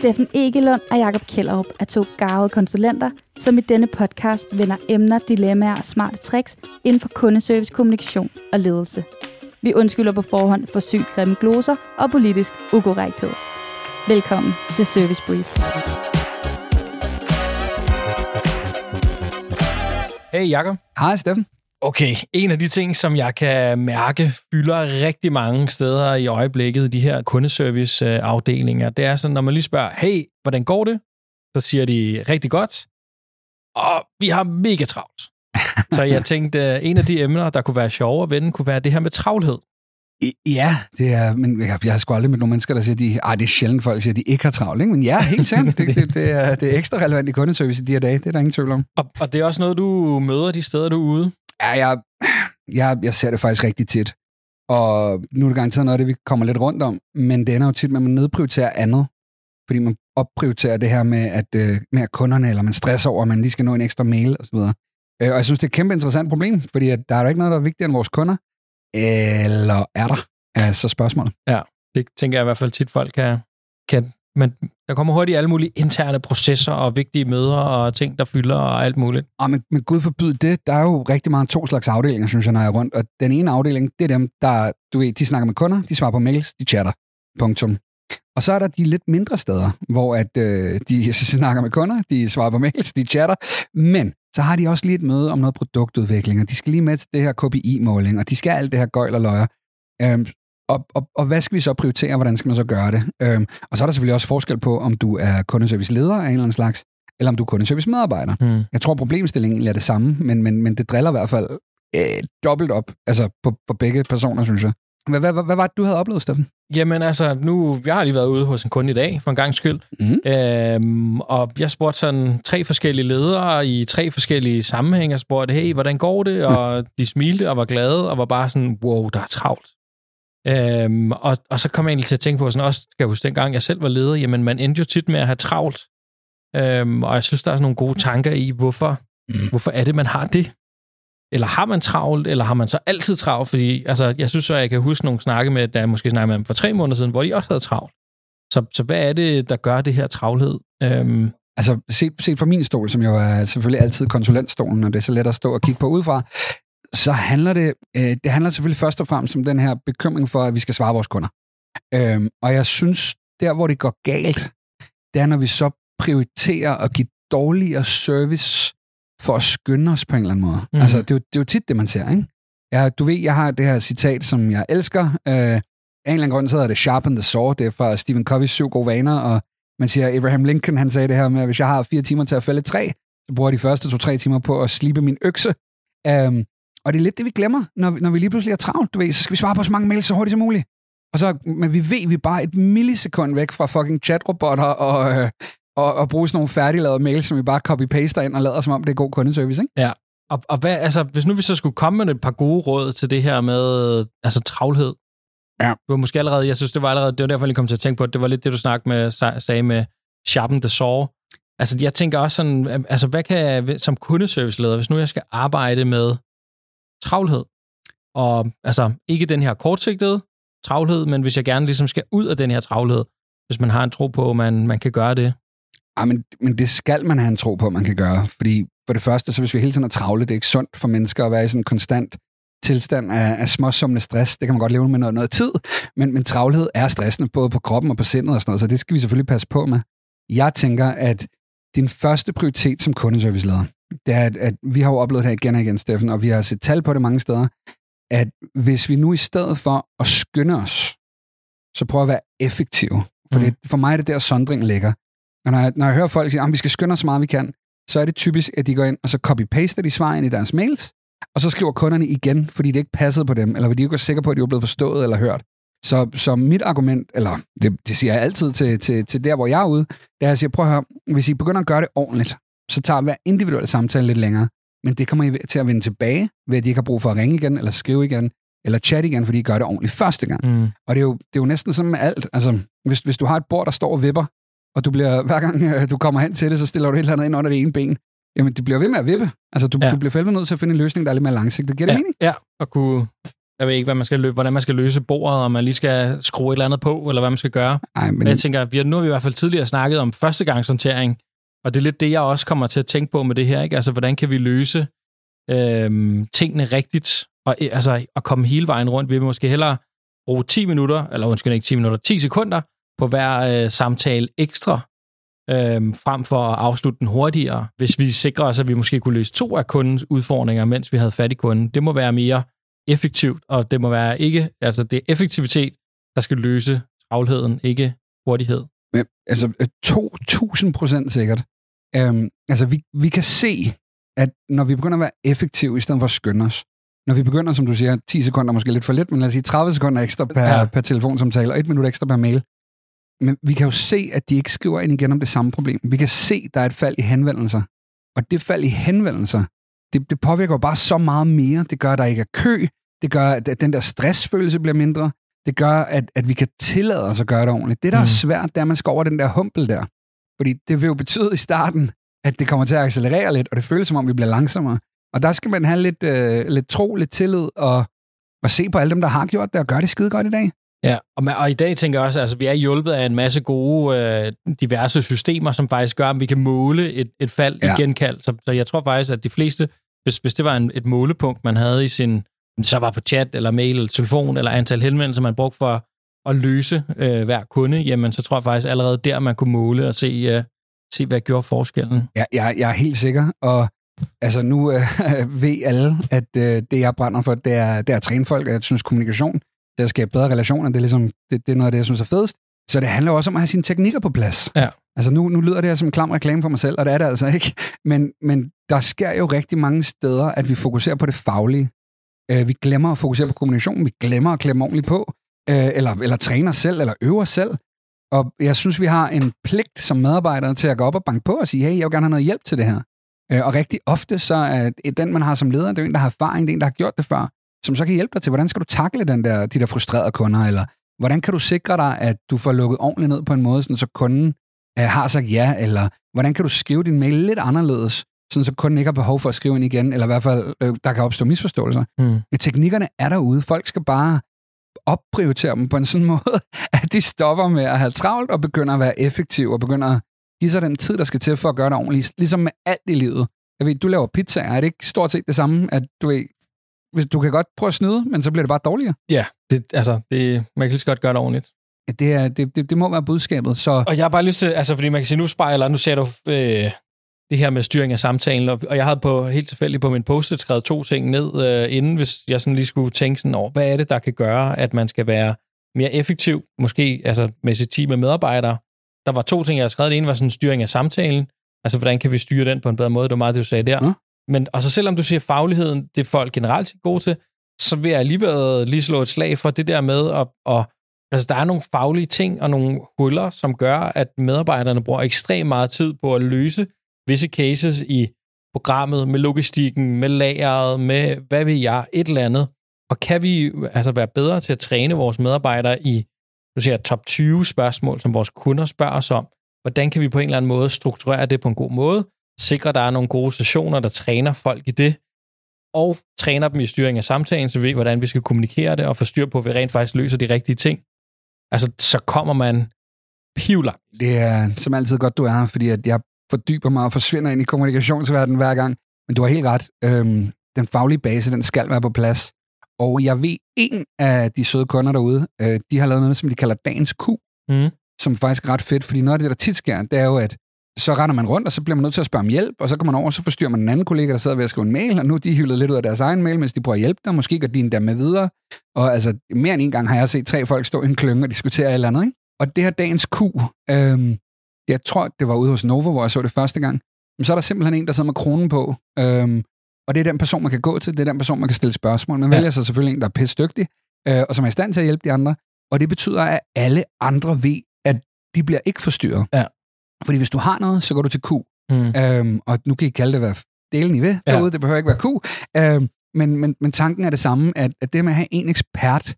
Steffen Egelund og Jakob Kjellerup er to garvede konsulenter, som i denne podcast vender emner, dilemmaer og smarte tricks inden for kundeservice, kommunikation og ledelse. Vi undskylder på forhånd for sygt grimme gloser og politisk ukorrekthed. Velkommen til Service Brief. Hey Jakob. Hej Steffen. Okay, en af de ting, som jeg kan mærke fylder rigtig mange steder i øjeblikket, de her kundeservice-afdelinger, det er sådan, når man lige spørger, hey, hvordan går det? Så siger de rigtig godt, og vi har mega travlt. Så jeg tænkte, en af de emner, der kunne være sjove at vende, kunne være det her med travlhed. Ja, det er, men jeg, jeg har sgu aldrig med nogle mennesker, der siger, de, ah, det er sjældent, folk siger, at de ikke har travlt. Ikke? Men ja, helt sandt. Det, det, det, er, det er ekstra relevant i kundeservice i de her dage. Det er der ingen tvivl om. Og, og det er også noget, du møder de steder, du er ude? Ja, jeg, jeg, jeg ser det faktisk rigtig tit. Og nu er det garanteret noget af det, vi kommer lidt rundt om. Men det ender jo tit med, at man nedprioriterer andet. Fordi man opprioriterer det her med, at, øh, med at kunderne, eller man stresser over, at man lige skal nå en ekstra mail osv. Øh, og jeg synes, det er et kæmpe interessant problem, fordi at der er jo ikke noget, der er vigtigere end vores kunder. Eller er der? Er så spørgsmålet. Ja, det tænker jeg i hvert fald tit, folk kan, kan men der kommer hurtigt alle mulige interne processer og vigtige møder og ting, der fylder og alt muligt. Og men, men gud forbyde det, der er jo rigtig meget to slags afdelinger, synes jeg, når jeg er rundt. Og den ene afdeling, det er dem, der, du ved, de snakker med kunder, de svarer på mails, de chatter. Punktum. Og så er der de lidt mindre steder, hvor at, øh, de snakker med kunder, de svarer på mails, de chatter, men så har de også lige et møde om noget produktudvikling, og de skal lige med til det her KPI-måling, og de skal alt det her gøjl og løjer. Øhm, og, og, og hvad skal vi så prioritere, hvordan skal man så gøre det? Øhm, og så er der selvfølgelig også forskel på, om du er kundeservice-leder af en eller anden slags, eller om du er kundeservice-medarbejder. Mm. Jeg tror, problemstillingen egentlig er det samme, men, men, men det driller i hvert fald øh, dobbelt op, altså på, på begge personer, synes jeg. Hvad, hvad, hvad, hvad var det, du havde oplevet, Steffen? Jamen altså, nu, jeg har lige været ude hos en kunde i dag, for en gang skyld. Mm. Øhm, og jeg spurgte sådan tre forskellige ledere i tre forskellige sammenhænge. Jeg spurgte, hey, hvordan går det? Og de smilte og var glade, og var bare sådan, wow, der er travlt. Øhm, og, og så kom jeg egentlig til at tænke på, sådan også, skal jeg huske, dengang jeg selv var leder, jamen man endte jo tit med at have travlt. Øhm, og jeg synes, der er sådan nogle gode tanker i, hvorfor, mm. hvorfor er det, man har det? Eller har man travlt, eller har man så altid travlt? Fordi altså, jeg synes så, jeg kan huske nogle snakke med, da jeg måske snakkede med dem for tre måneder siden, hvor de også havde travlt. Så, så hvad er det, der gør det her travlhed? Øhm, altså, set, set fra min stol, som jo er selvfølgelig altid konsulentstolen, og det er så let at stå og kigge på udefra, så handler det, øh, det handler selvfølgelig først og fremmest om den her bekymring for, at vi skal svare vores kunder. Øhm, og jeg synes, der hvor det går galt, det er, når vi så prioriterer at give dårligere service for at skynde os på en eller anden måde. Mm. Altså, det er, jo, det er jo tit det, man ser, ikke? Ja, du ved, jeg har det her citat, som jeg elsker. Øh, af en eller anden grund, så hedder det Sharpen the Sword. Det er fra Stephen Covey's Syv Gode Vaner, og man siger, Abraham Lincoln, han sagde det her med, at hvis jeg har fire timer til at fælde et træ, så bruger jeg de første to-tre timer på at slibe min økse. Um, og det er lidt det, vi glemmer, når, når vi lige pludselig er travlt, du ved, så skal vi svare på så mange mails så hurtigt som muligt. Og så, men vi ved, vi er bare et millisekund væk fra fucking chatrobotter og, øh, og, og bruge sådan nogle færdiglavede mails, som vi bare copy-paster ind og lader som om, det er god kundeservice, ikke? Ja, og, og hvad, altså, hvis nu vi så skulle komme med et par gode råd til det her med altså, travlhed. Ja. Du var måske allerede, jeg synes, det var allerede, det var derfor, jeg kom til at tænke på, at det var lidt det, du snakkede med, sagde med sharpen the saw. Altså, jeg tænker også sådan, altså, hvad kan jeg, som kundeserviceleder, hvis nu jeg skal arbejde med travlhed, og altså, ikke den her kortsigtede travlhed, men hvis jeg gerne ligesom skal ud af den her travlhed, hvis man har en tro på, at man, man kan gøre det, Ja, men, men det skal man have en tro på, at man kan gøre. Fordi for det første, så hvis vi hele tiden er travle, det er ikke sundt for mennesker at være i sådan en konstant tilstand af, af småsummende stress. Det kan man godt leve med noget, noget tid, men, men travlhed er stressende, både på kroppen og på sindet og sådan noget, så det skal vi selvfølgelig passe på med. Jeg tænker, at din første prioritet som kundeserviceleder, det er, at, at vi har jo oplevet det her igen og igen, Steffen, og vi har set tal på det mange steder, at hvis vi nu i stedet for at skynde os, så prøver at være effektive. For, mm. det, for mig er det der, sondringen ligger. Og når jeg, når jeg hører folk sige, at vi skal skynde os så meget vi kan, så er det typisk, at de går ind, og så copy-paster de svar ind i deres mails, og så skriver kunderne igen, fordi det ikke passede på dem, eller fordi de ikke var sikre på, at de var blevet forstået eller hørt. Så, så mit argument, eller det, det siger jeg altid til, til, til der, hvor jeg er ude, det er, at jeg siger, prøv at høre, hvis I begynder at gøre det ordentligt, så tager hver individuel samtale lidt længere, men det kommer I til at vende tilbage, ved at de ikke har brug for at ringe igen, eller skrive igen, eller chat igen, fordi I gør det ordentligt første gang. Mm. Og det er, jo, det er jo næsten sådan med alt. Altså, hvis, hvis du har et bord, der står og vipper, og du bliver, hver gang øh, du kommer hen til det, så stiller du et eller andet ind under det ene ben. Jamen, det bliver ved med at vippe. Altså, du, ja. du bliver fældet nødt til at finde en løsning, der er lidt mere langsigtet. Giver det ja, mening? Ja, og kunne jeg ved ikke, hvad man skal løbe, hvordan man skal løse bordet, om man lige skal skrue et eller andet på, eller hvad man skal gøre. Ej, men... Men jeg tænker, vi har, nu har vi i hvert fald tidligere snakket om førstegangshåndtering, og det er lidt det, jeg også kommer til at tænke på med det her. Ikke? Altså, hvordan kan vi løse øhm, tingene rigtigt, og øh, altså, at komme hele vejen rundt. Vi vil måske hellere bruge 10 minutter, eller undskyld ikke 10 minutter, 10 sekunder på hver øh, samtale ekstra, øh, frem for at afslutte den hurtigere, hvis vi sikrer os, at vi måske kunne løse to af kundens udfordringer, mens vi havde fat i kunden. Det må være mere effektivt, og det må være ikke, altså det er effektivitet, der skal løse travlheden, ikke hurtighed. Men, altså, øh, 2.000 procent sikkert. Øhm, altså, vi, vi kan se, at når vi begynder at være effektive, i stedet for at skynde os, når vi begynder, som du siger, 10 sekunder måske lidt for lidt, men lad os sige 30 sekunder ekstra per, ja. per telefonsamtale, og et minut ekstra per mail, men vi kan jo se, at de ikke skriver ind igen om det samme problem. Vi kan se, at der er et fald i henvendelser. Og det fald i henvendelser, det, det påvirker jo bare så meget mere. Det gør, at der ikke er kø. Det gør, at den der stressfølelse bliver mindre. Det gør, at, at vi kan tillade os at gøre det ordentligt. Det, der mm. er svært, det er, at man skal over den der humpel der. Fordi det vil jo betyde i starten, at det kommer til at accelerere lidt, og det føles som om, vi bliver langsommere. Og der skal man have lidt, øh, lidt tro, lidt tillid, og, og se på alle dem, der har gjort det, og gør det skide godt i dag. Ja, og, man, og i dag tænker jeg også, at altså, vi er hjulpet af en masse gode, øh, diverse systemer, som faktisk gør, at vi kan måle et, et fald ja. i genkald. Så, så jeg tror faktisk, at de fleste, hvis, hvis det var en, et målepunkt, man havde i sin, så var på chat, eller mail, eller telefon, eller antal henvendelser, man brugte for at løse øh, hver kunde, jamen så tror jeg faktisk allerede der, man kunne måle og se, øh, se hvad gjorde forskellen. Ja, jeg, jeg er helt sikker, og altså nu øh, ved alle, at øh, det jeg brænder for, det er, det er at træne folk, og jeg synes kommunikation, det er at skabe bedre relationer, det er, ligesom, det, det er noget af det, jeg synes er fedest. Så det handler også om at have sine teknikker på plads. Ja. Altså nu, nu lyder det her som en klam reklame for mig selv, og det er det altså ikke. Men, men der sker jo rigtig mange steder, at vi fokuserer på det faglige. Øh, vi glemmer at fokusere på kommunikation, vi glemmer at klemme ordentligt på, øh, eller, eller træne os selv, eller øve os selv. Og jeg synes, vi har en pligt som medarbejdere til at gå op og banke på og sige, hey, jeg vil gerne have noget hjælp til det her. Øh, og rigtig ofte, så er den, man har som leder, det er en, der har erfaring, det er en, der har gjort det før, som så kan hjælpe dig til, hvordan skal du takle den der, de der frustrerede kunder, eller hvordan kan du sikre dig, at du får lukket ordentligt ned på en måde, sådan, så kunden øh, har sagt ja, eller hvordan kan du skrive din mail lidt anderledes, sådan så kunden ikke har behov for at skrive ind igen, eller i hvert fald, øh, der kan opstå misforståelser. Mm. Men teknikkerne er derude. Folk skal bare opprioritere dem på en sådan måde, at de stopper med at have travlt og begynder at være effektive og begynder at give sig den tid, der skal til for at gøre det ordentligt. Ligesom med alt i livet. Jeg ved, du laver pizza, er det ikke stort set det samme, at du ved, hvis du kan godt prøve at snyde, men så bliver det bare dårligere. Ja, det, altså, det, man kan lige så godt gøre det ordentligt. Ja, det, er, det, det, det må være budskabet. Så... Og jeg har bare lyst til, altså fordi man kan sige, nu spejler, nu ser du øh, det her med styring af samtalen, og, og jeg havde på, helt tilfældigt på min post skrevet to ting ned, øh, inden hvis jeg sådan lige skulle tænke sådan over, hvad er det, der kan gøre, at man skal være mere effektiv, måske altså med sit team af medarbejdere. Der var to ting, jeg havde skrevet. Det ene var sådan styring af samtalen, altså hvordan kan vi styre den på en bedre måde, det var meget det, du sagde der. Ja. Men altså selvom du siger fagligheden, det er folk generelt gode til, så vil jeg alligevel lige slå et slag for det der med at, at altså der er nogle faglige ting og nogle huller, som gør, at medarbejderne bruger ekstremt meget tid på at løse visse cases i programmet, med logistikken, med lageret, med hvad vi jeg, et eller andet. Og kan vi altså være bedre til at træne vores medarbejdere i, du siger, top 20 spørgsmål, som vores kunder spørger os om? Hvordan kan vi på en eller anden måde strukturere det på en god måde, sikre, at der er nogle gode sessioner, der træner folk i det, og træner dem i styring af samtalen, så vi ved, hvordan vi skal kommunikere det, og få styr på, at vi rent faktisk løser de rigtige ting. Altså, så kommer man pivlangt. Det er som altid godt, du er her, fordi at jeg fordyber mig og forsvinder ind i kommunikationsverdenen hver gang. Men du har helt ret. Øhm, den faglige base, den skal være på plads. Og jeg ved, en af de søde kunder derude, øh, de har lavet noget, som de kalder dagens Q, mm. som faktisk er ret fedt, fordi noget af det, der tit sker, det er jo, at så render man rundt, og så bliver man nødt til at spørge om hjælp, og så kommer man over, og så forstyrrer man en anden kollega, der sidder ved at skrive en mail, og nu er de hyldet lidt ud af deres egen mail, mens de prøver at hjælpe dig, måske går de der med videre. Og altså, mere end en gang har jeg set tre folk stå i en klynge og diskutere et eller andet, ikke? Og det her dagens Q, øhm, jeg tror, det var ude hos Nova, hvor jeg så det første gang, men så er der simpelthen en, der sidder med kronen på, øhm, og det er den person, man kan gå til, det er den person, man kan stille spørgsmål. Man ja. vælger så selvfølgelig en, der er pisse dygtig, øh, og som er i stand til at hjælpe de andre, og det betyder, at alle andre ved, at de bliver ikke forstyrret. Ja. Fordi hvis du har noget, så går du til Q. Mm. Øhm, og nu kan I kalde det, hvad delen I ved ja. derude, det behøver ikke være Q. Øhm, men, men, men tanken er det samme, at, at det med at have en ekspert,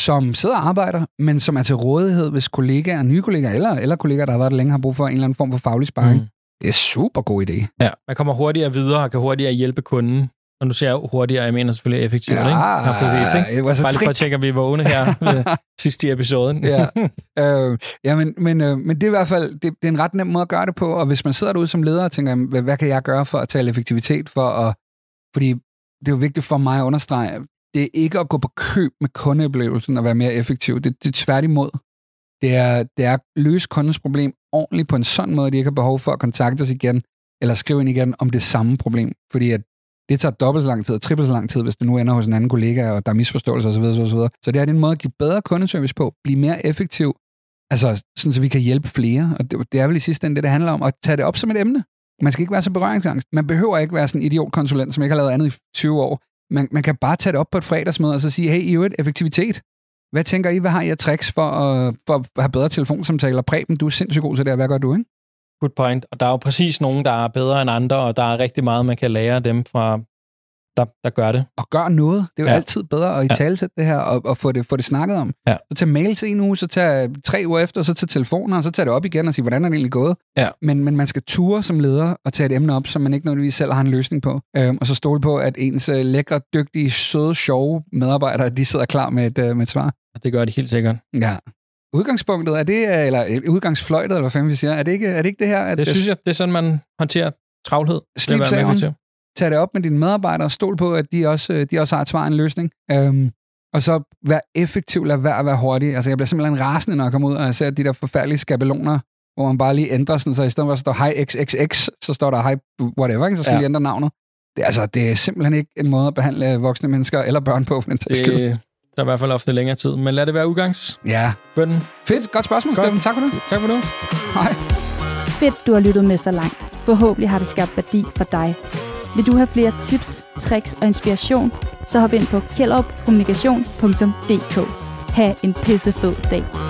som sidder og arbejder, men som er til rådighed, hvis kollegaer, nye kollegaer, eller, eller kollegaer, der har været der længe, har brug for en eller anden form for faglig sparring. Mm. Det er super god idé. Ja, man kommer hurtigere videre og kan hurtigere hjælpe kunden Når du siger hurtigere, jeg mener selvfølgelig effektivt, Ja, ikke? Ja, præcis, ikke? Bare lige for trick. at tjekke, om vi er vågne her sidst i episoden. ja, øh, ja men, men, øh, men det er i hvert fald det, det er en ret nem måde at gøre det på, og hvis man sidder derude som leder og tænker, hvad, hvad kan jeg gøre for at tale effektivitet for at, fordi det er jo vigtigt for mig at understrege, det er ikke at gå på køb med kundeoplevelsen og være mere effektiv. Det, det er tværtimod. Det er, det er at løse kundens problem ordentligt på en sådan måde, at de ikke har behov for at kontakte os igen, eller skrive ind igen om det samme problem. Fordi at det tager dobbelt så lang tid og trippelt så lang tid, hvis det nu ender hos en anden kollega, og der er misforståelser osv. osv. Så det er en måde at give bedre kundeservice på, blive mere effektiv, altså sådan, så vi kan hjælpe flere. Og det, det er vel i sidste ende det, det handler om, at tage det op som et emne. Man skal ikke være så berøringsangst. Man behøver ikke være sådan en idiotkonsulent, som ikke har lavet andet i 20 år. Man, man kan bare tage det op på et fredagsmøde og så sige, hey, I er et effektivitet. Hvad tænker I? Hvad har I af tricks for at, for at have bedre telefonsamtaler? Preben, du er sindssygt god til det. her. Hvad gør du, ikke? Good point. Og der er jo præcis nogen, der er bedre end andre, og der er rigtig meget, man kan lære dem fra, der, der gør det. og gør noget. Det er jo ja. Altid bedre at i talsætte det her og, og få, det, få det snakket om. Ja. Så tag mails en uge, så tag tre uger efter, så tag telefoner, og så tag det op igen og sige, hvordan er det egentlig gået? Ja. Men, men man skal ture som leder og tage et emne op, som man ikke nødvendigvis selv har en løsning på. Øhm, og så stole på, at ens øh, lækre, dygtige, søde, sjove medarbejdere, de sidder klar med et, øh, med et svar. Og det gør de helt sikkert. Ja. Udgangspunktet, er det, øh, eller øh, udgangsfløjtet, eller hvad fanden vi siger, er det ikke, er det, ikke det her? At Det synes jeg, det er sådan, man håndterer travlhed. Det Slip hvad tag det op med dine medarbejdere og stol på, at de også, øh, de også har et svar en løsning. Øhm, og så vær effektiv, lad være at være hurtig. Altså, jeg bliver simpelthen rasende, når jeg kommer ud og jeg ser de der forfærdelige skabeloner, hvor man bare lige ændrer sådan, så i stedet for at står hi XXX, så står der hi whatever, ikke? så skal ja. De ændre navnet. Det, er, altså, det er simpelthen ikke en måde at behandle voksne mennesker eller børn på, for den sags skyld. Det, der er i hvert fald ofte længere tid. Men lad det være udgangsbønden. Ja. Fedt. Godt spørgsmål, Godt. Steffen. Tak for det. Tak for nu. Hej. Fedt, du har lyttet med så langt. Forhåbentlig har det skabt værdi for dig. Vil du have flere tips, tricks og inspiration, så hop ind på kjellerupkommunikation.dk. Ha' en pissefed dag.